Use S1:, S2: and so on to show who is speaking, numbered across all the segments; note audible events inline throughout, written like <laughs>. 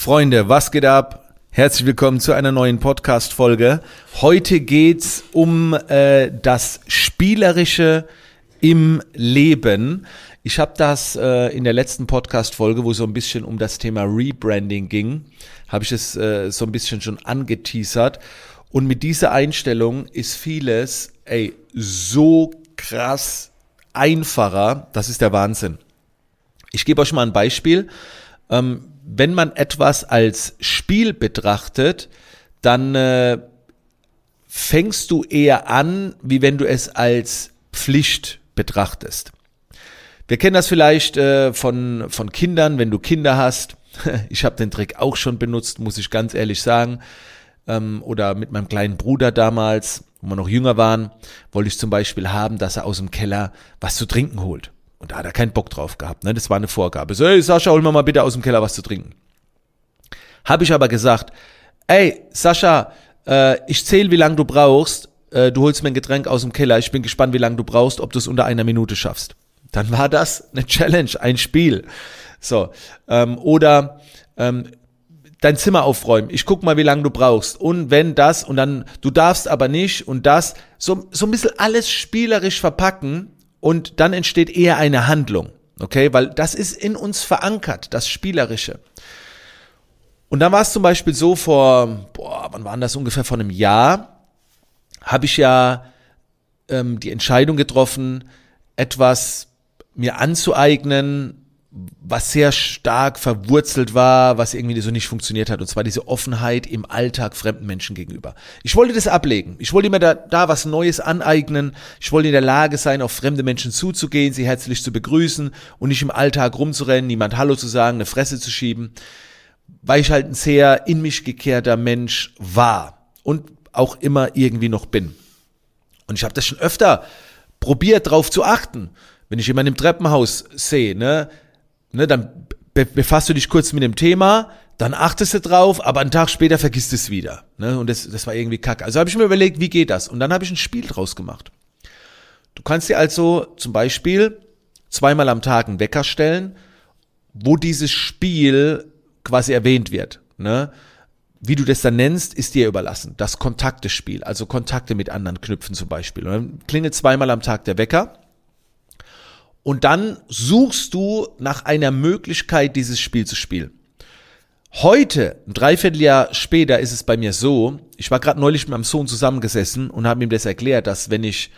S1: Freunde, was geht ab? Herzlich willkommen zu einer neuen Podcast-Folge. Heute geht's um äh, das Spielerische im Leben. Ich habe das äh, in der letzten Podcast-Folge, wo so ein bisschen um das Thema Rebranding ging, habe ich es äh, so ein bisschen schon angeteasert. Und mit dieser Einstellung ist vieles, ey, so krass einfacher. Das ist der Wahnsinn. Ich gebe euch mal ein Beispiel. Ähm, wenn man etwas als Spiel betrachtet, dann äh, fängst du eher an, wie wenn du es als Pflicht betrachtest. Wir kennen das vielleicht äh, von, von Kindern, wenn du Kinder hast. <laughs> Ich habe den Trick auch schon benutzt, muss ich ganz ehrlich sagen. Ähm, oder mit meinem kleinen Bruder damals, wo wir noch jünger waren, wollte ich zum Beispiel haben, dass er aus dem Keller was zu trinken holt. Und da hat er keinen Bock drauf gehabt. Ne? Das war eine Vorgabe. So, hey Sascha, hol mir mal bitte aus dem Keller was zu trinken. Habe ich aber gesagt, ey Sascha, äh, ich zähle, wie lange du brauchst. Äh, du holst mir ein Getränk aus dem Keller. Ich bin gespannt, wie lange du brauchst, ob du es unter einer Minute schaffst. Dann war das eine Challenge, ein Spiel. So. Ähm, oder ähm, dein Zimmer aufräumen. Ich guck mal, wie lange du brauchst. Und wenn das und dann, du darfst aber nicht und das. So, so ein bisschen alles spielerisch verpacken und dann entsteht eher eine Handlung. Okay, weil das ist in uns verankert, das Spielerische. Und dann war es zum Beispiel so vor, boah, wann war das ungefähr vor einem Jahr, habe ich ja ähm, die Entscheidung getroffen, etwas mir anzueignen, was sehr stark verwurzelt war, was irgendwie so nicht funktioniert hat, und zwar diese Offenheit im Alltag fremden Menschen gegenüber. Ich wollte das ablegen. Ich wollte mir da, da was Neues aneignen. Ich wollte in der Lage sein, auf fremde Menschen zuzugehen, sie herzlich zu begrüßen und nicht im Alltag rumzurennen, niemand Hallo zu sagen, eine Fresse zu schieben, weil ich halt ein sehr in mich gekehrter Mensch war und auch immer irgendwie noch bin. Und ich habe das schon öfter probiert, darauf zu achten. Wenn ich jemanden im Treppenhaus sehe, ne, ne, dann be befasst du dich kurz mit dem Thema, dann achtest du drauf, aber einen Tag später vergisst es wieder. Ne? Und das, das war irgendwie kacke. Also habe ich mir überlegt, wie geht das? Und dann habe ich ein Spiel draus gemacht. Du kannst dir also zum Beispiel zweimal am Tag einen Wecker stellen, wo dieses Spiel quasi erwähnt wird. Ne? Wie du das dann nennst, ist dir überlassen. Das Kontaktespiel, also Kontakte mit anderen knüpfen zum Beispiel. Und dann klingelt zweimal am Tag der Wecker und dann suchst du nach einer Möglichkeit, dieses Spiel zu spielen. Heute, ein Dreivierteljahr später, ist es bei mir so, ich war gerade neulich mit meinem Sohn zusammengesessen und habe ihm das erklärt, dass wenn ich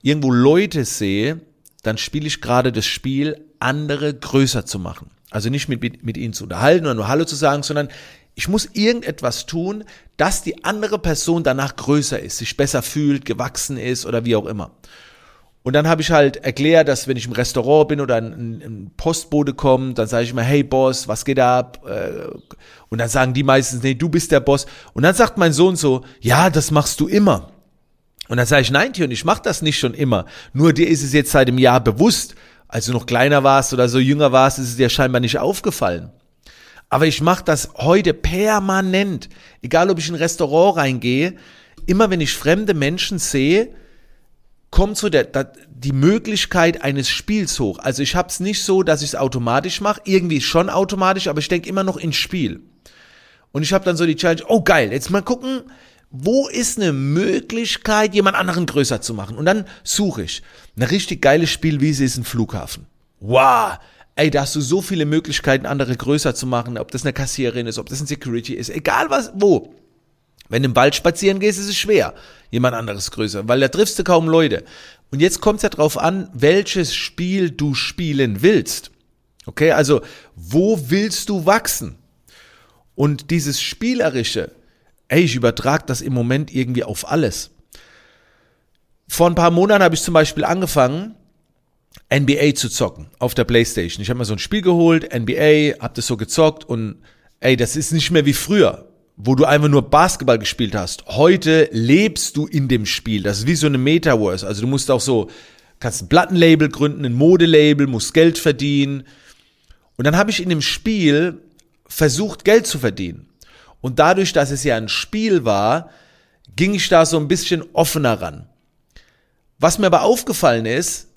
S1: irgendwo Leute sehe, dann spiele ich gerade das Spiel, andere größer zu machen. Also nicht mit, mit ihnen zu unterhalten oder nur Hallo zu sagen, sondern ich muss irgendetwas tun, dass die andere Person danach größer ist, sich besser fühlt, gewachsen ist oder wie auch immer. Und dann habe ich halt erklärt, dass wenn ich im Restaurant bin oder ein, ein Postbote kommt, dann sage ich immer, hey Boss, was geht ab? Äh, und dann sagen die meistens, nee, du bist der Boss. Und dann sagt mein Sohn so, ja, das machst du immer. Und dann sage ich, nein, Tion, ich mache das nicht schon immer. Nur dir ist es jetzt seit einem Jahr bewusst. Als du noch kleiner warst oder so jünger warst, ist es dir scheinbar nicht aufgefallen. Aber ich mache das heute permanent. Egal, ob ich in ein Restaurant reingehe, immer wenn ich fremde Menschen sehe, kommt so der, der, die Möglichkeit eines Spiels hoch. Also ich habe es nicht so, dass ich es automatisch mache, irgendwie schon automatisch, aber ich denke immer noch ins Spiel. Und ich habe dann so die Challenge, oh geil, jetzt mal gucken, wo ist eine Möglichkeit, jemand anderen größer zu machen? Und dann suche ich. Eine richtig geile Spielwiese ist ein Flughafen. Wow, ey, da hast du so viele Möglichkeiten, andere größer zu machen, ob das eine Kassiererin ist, ob das ein Security ist, egal was, wo. Wenn du im Wald spazieren gehst, ist es schwer, jemand anderes größer, weil da triffst du kaum Leute. Und jetzt kommt es ja drauf an, welches Spiel du spielen willst. Okay, also wo willst du wachsen? Und dieses Spielerische, ey, ich übertrage das im Moment irgendwie auf alles. Vor ein paar Monaten habe ich zum Beispiel angefangen, NBA zu zocken auf der Playstation. Ich habe mir so ein Spiel geholt, NBA, habe das so gezockt und ey, das ist nicht mehr wie früher wo du einfach nur Basketball gespielt hast. Heute lebst du in dem Spiel. Das ist wie so eine Metaverse. Also du musst auch so, kannst ein Plattenlabel gründen, ein Modelabel, musst Geld verdienen. Und dann habe ich in dem Spiel versucht, Geld zu verdienen. Und dadurch, dass es ja ein Spiel war, ging ich da so ein bisschen offener ran. Was mir aber aufgefallen ist,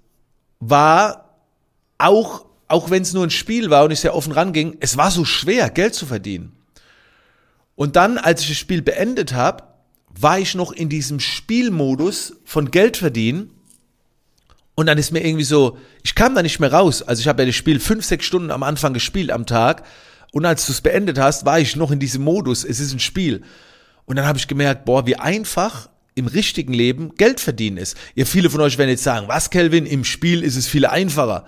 S1: war auch auch wenn es nur ein Spiel war und ich sehr offen ranging, es war so schwer, Geld zu verdienen. Und dann, als ich das Spiel beendet habe, war ich noch in diesem Spielmodus von Geld verdienen. Und dann ist mir irgendwie so, ich kam da nicht mehr raus. Also ich habe ja das Spiel fünf, sechs Stunden am Anfang gespielt am Tag. Und als du es beendet hast, war ich noch in diesem Modus. Es ist ein Spiel. Und dann habe ich gemerkt, boah, wie einfach im richtigen Leben Geld verdienen ist. Ihr viele von euch werden jetzt sagen, was, Kelvin, im Spiel ist es viel einfacher.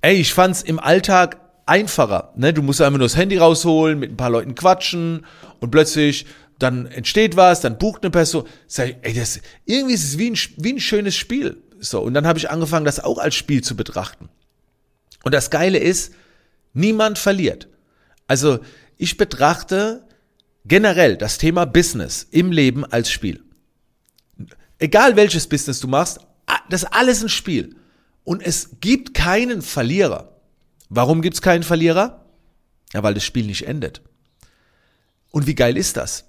S1: Ey, ich fand's im Alltag einfacher. Ne? Du musst einfach nur das Handy rausholen, mit ein paar Leuten quatschen und plötzlich dann entsteht was, dann bucht eine Person. Sag ich, ey, das, irgendwie ist es wie ein, wie ein schönes Spiel. So, und dann habe ich angefangen, das auch als Spiel zu betrachten. Und das Geile ist, niemand verliert. Also ich betrachte generell das Thema Business im Leben als Spiel. Egal welches Business du machst, das ist alles ein Spiel. Und es gibt keinen Verlierer. Warum gibt es keinen Verlierer? Ja, weil das Spiel nicht endet. Und wie geil ist das?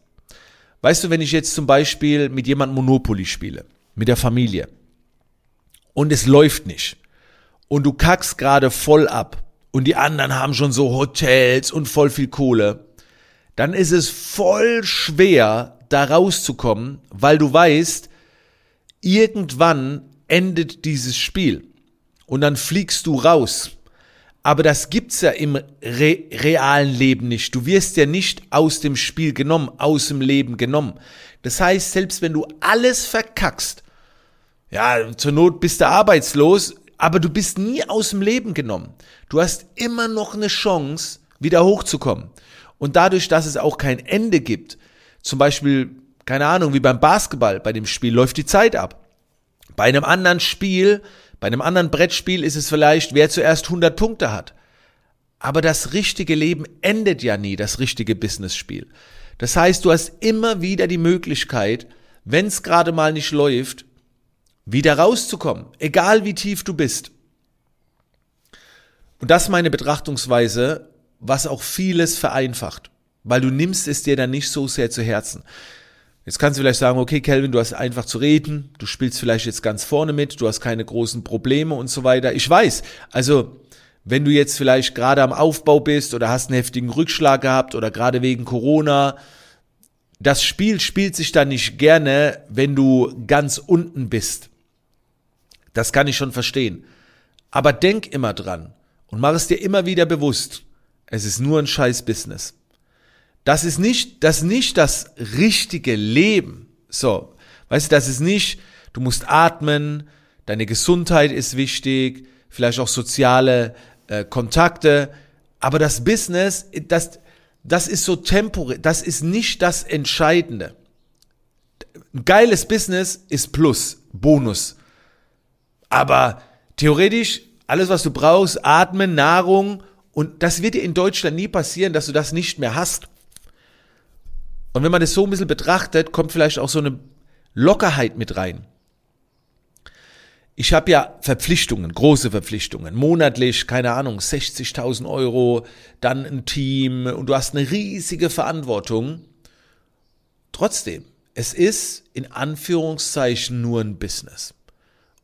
S1: Weißt du, wenn ich jetzt zum Beispiel mit jemandem Monopoly spiele, mit der Familie, und es läuft nicht, und du kackst gerade voll ab, und die anderen haben schon so Hotels und voll viel Kohle, dann ist es voll schwer, da rauszukommen, weil du weißt, irgendwann endet dieses Spiel und dann fliegst du raus. Aber das gibt's ja im re realen Leben nicht. Du wirst ja nicht aus dem Spiel genommen, aus dem Leben genommen. Das heißt, selbst wenn du alles verkackst, ja, zur Not bist du arbeitslos, aber du bist nie aus dem Leben genommen. Du hast immer noch eine Chance, wieder hochzukommen. Und dadurch, dass es auch kein Ende gibt, zum Beispiel, keine Ahnung, wie beim Basketball, bei dem Spiel läuft die Zeit ab. Bei einem anderen Spiel bei einem anderen Brettspiel ist es vielleicht, wer zuerst 100 Punkte hat. Aber das richtige Leben endet ja nie, das richtige Business-Spiel. Das heißt, du hast immer wieder die Möglichkeit, wenn es gerade mal nicht läuft, wieder rauszukommen, egal wie tief du bist. Und das ist meine Betrachtungsweise, was auch vieles vereinfacht, weil du nimmst es dir dann nicht so sehr zu Herzen. Jetzt kannst du vielleicht sagen, okay, Kelvin, du hast einfach zu reden, du spielst vielleicht jetzt ganz vorne mit, du hast keine großen Probleme und so weiter. Ich weiß, also wenn du jetzt vielleicht gerade am Aufbau bist oder hast einen heftigen Rückschlag gehabt oder gerade wegen Corona, das Spiel spielt sich dann nicht gerne, wenn du ganz unten bist. Das kann ich schon verstehen. Aber denk immer dran und mach es dir immer wieder bewusst. Es ist nur ein scheiß Business. Das ist nicht, das nicht das richtige Leben. So. Weißt du, das ist nicht, du musst atmen, deine Gesundheit ist wichtig, vielleicht auch soziale äh, Kontakte, aber das Business, das, das ist so temporär, das ist nicht das Entscheidende. Ein geiles Business ist Plus, Bonus. Aber theoretisch, alles was du brauchst, Atmen, Nahrung, und das wird dir in Deutschland nie passieren, dass du das nicht mehr hast. Und wenn man das so ein bisschen betrachtet, kommt vielleicht auch so eine Lockerheit mit rein. Ich habe ja Verpflichtungen, große Verpflichtungen, monatlich, keine Ahnung, 60.000 Euro, dann ein Team und du hast eine riesige Verantwortung. Trotzdem, es ist in Anführungszeichen nur ein Business.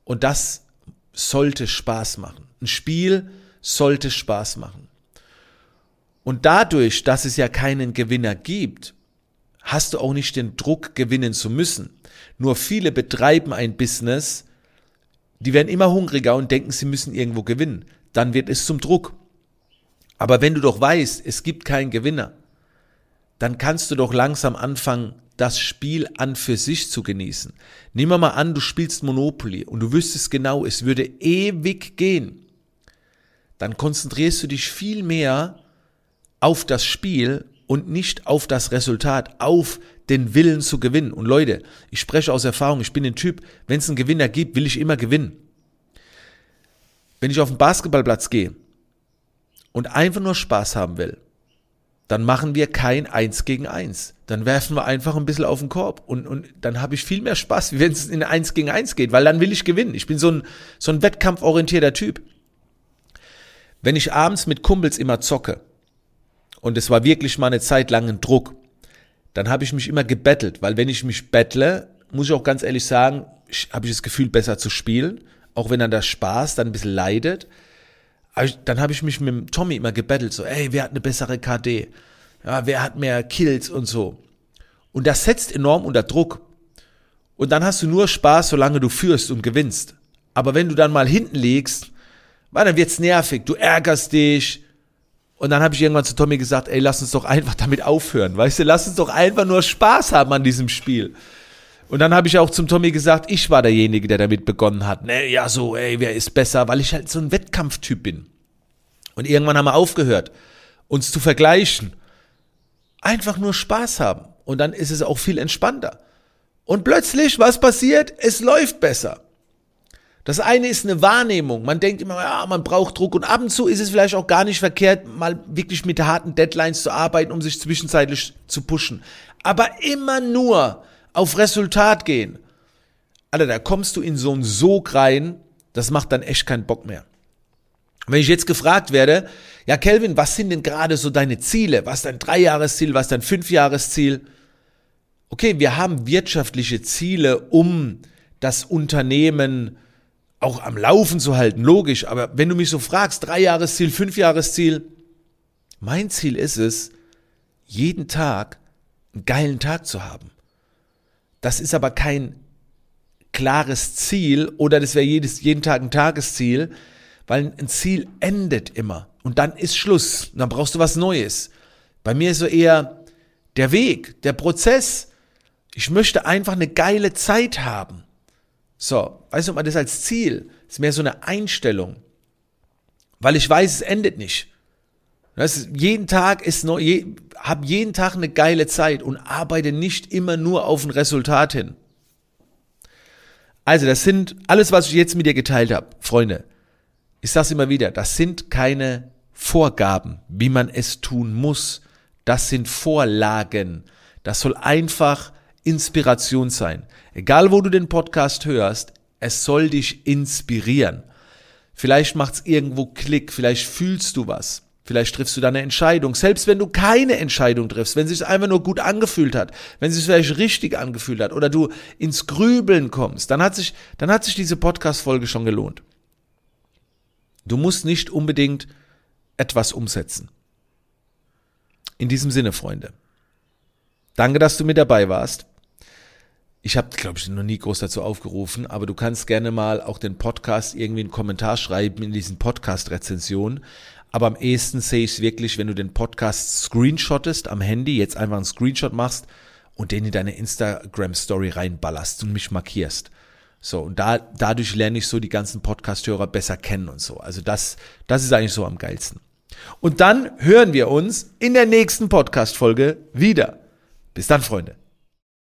S1: Und das sollte Spaß machen. Ein Spiel sollte Spaß machen. Und dadurch, dass es ja keinen Gewinner gibt, hast du auch nicht den Druck, gewinnen zu müssen. Nur viele betreiben ein Business, die werden immer hungriger und denken, sie müssen irgendwo gewinnen. Dann wird es zum Druck. Aber wenn du doch weißt, es gibt keinen Gewinner, dann kannst du doch langsam anfangen, das Spiel an für sich zu genießen. Nehmen wir mal an, du spielst Monopoly und du wüsstest genau, es würde ewig gehen. Dann konzentrierst du dich viel mehr auf das Spiel und nicht auf das Resultat, auf den Willen zu gewinnen. Und Leute, ich spreche aus Erfahrung, ich bin ein Typ, wenn es einen Gewinner gibt, will ich immer gewinnen. Wenn ich auf den Basketballplatz gehe und einfach nur Spaß haben will, dann machen wir kein Eins gegen Eins. Dann werfen wir einfach ein bisschen auf den Korb und, und dann habe ich viel mehr Spaß, wie wenn es in Eins gegen Eins geht, weil dann will ich gewinnen. Ich bin so ein, so ein wettkampforientierter Typ. Wenn ich abends mit Kumpels immer zocke, und es war wirklich mal eine Zeit lang ein Druck, dann habe ich mich immer gebettelt, weil wenn ich mich bettle, muss ich auch ganz ehrlich sagen, habe ich das Gefühl, besser zu spielen, auch wenn dann der Spaß dann ein bisschen leidet. dann habe ich mich mit dem Tommy immer gebettelt, so, ey, wer hat eine bessere KD? Ja, wer hat mehr Kills und so. Und das setzt enorm unter Druck. Und dann hast du nur Spaß, solange du führst und gewinnst. Aber wenn du dann mal hinten liegst, dann wird's nervig, du ärgerst dich. Und dann habe ich irgendwann zu Tommy gesagt, ey, lass uns doch einfach damit aufhören. Weißt du, lass uns doch einfach nur Spaß haben an diesem Spiel. Und dann habe ich auch zum Tommy gesagt, ich war derjenige, der damit begonnen hat. Ne, ja, so, ey, wer ist besser? Weil ich halt so ein Wettkampftyp bin. Und irgendwann haben wir aufgehört, uns zu vergleichen. Einfach nur Spaß haben. Und dann ist es auch viel entspannter. Und plötzlich, was passiert? Es läuft besser. Das eine ist eine Wahrnehmung. Man denkt immer, ja, man braucht Druck und ab und zu ist es vielleicht auch gar nicht verkehrt, mal wirklich mit harten Deadlines zu arbeiten, um sich zwischenzeitlich zu pushen. Aber immer nur auf Resultat gehen. Alter, da kommst du in so einen Sog rein, das macht dann echt keinen Bock mehr. Wenn ich jetzt gefragt werde, ja, Kelvin, was sind denn gerade so deine Ziele? Was ist dein Dreijahresziel? Was ist dein Fünfjahresziel? Okay, wir haben wirtschaftliche Ziele, um das Unternehmen auch am Laufen zu halten, logisch. Aber wenn du mich so fragst, drei Jahresziel, fünf Jahresziel, mein Ziel ist es, jeden Tag einen geilen Tag zu haben. Das ist aber kein klares Ziel oder das wäre jedes, jeden Tag ein Tagesziel, weil ein Ziel endet immer und dann ist Schluss. Und dann brauchst du was Neues. Bei mir ist so eher der Weg, der Prozess. Ich möchte einfach eine geile Zeit haben. So, weißt du, man das als Ziel ist mehr so eine Einstellung, weil ich weiß, es endet nicht. Ist, jeden Tag ist neu, je, hab jeden Tag eine geile Zeit und arbeite nicht immer nur auf ein Resultat hin. Also, das sind alles, was ich jetzt mit dir geteilt habe, Freunde. Ich sag's immer wieder, das sind keine Vorgaben, wie man es tun muss. Das sind Vorlagen. Das soll einfach Inspiration sein. Egal, wo du den Podcast hörst, es soll dich inspirieren. Vielleicht macht's irgendwo Klick, vielleicht fühlst du was. Vielleicht triffst du da eine Entscheidung. Selbst wenn du keine Entscheidung triffst, wenn es sich einfach nur gut angefühlt hat, wenn es sich vielleicht richtig angefühlt hat oder du ins Grübeln kommst, dann hat sich, dann hat sich diese Podcast-Folge schon gelohnt. Du musst nicht unbedingt etwas umsetzen. In diesem Sinne, Freunde. Danke, dass du mit dabei warst. Ich habe, glaube ich, noch nie groß dazu aufgerufen, aber du kannst gerne mal auch den Podcast irgendwie einen Kommentar schreiben in diesen Podcast-Rezensionen. Aber am ehesten sehe ich es wirklich, wenn du den Podcast screenshottest am Handy, jetzt einfach einen Screenshot machst und den in deine Instagram-Story reinballerst und mich markierst. So, und da, dadurch lerne ich so die ganzen Podcast-Hörer besser kennen und so. Also das, das ist eigentlich so am geilsten. Und dann hören wir uns in der nächsten Podcast-Folge wieder. Bis dann, Freunde.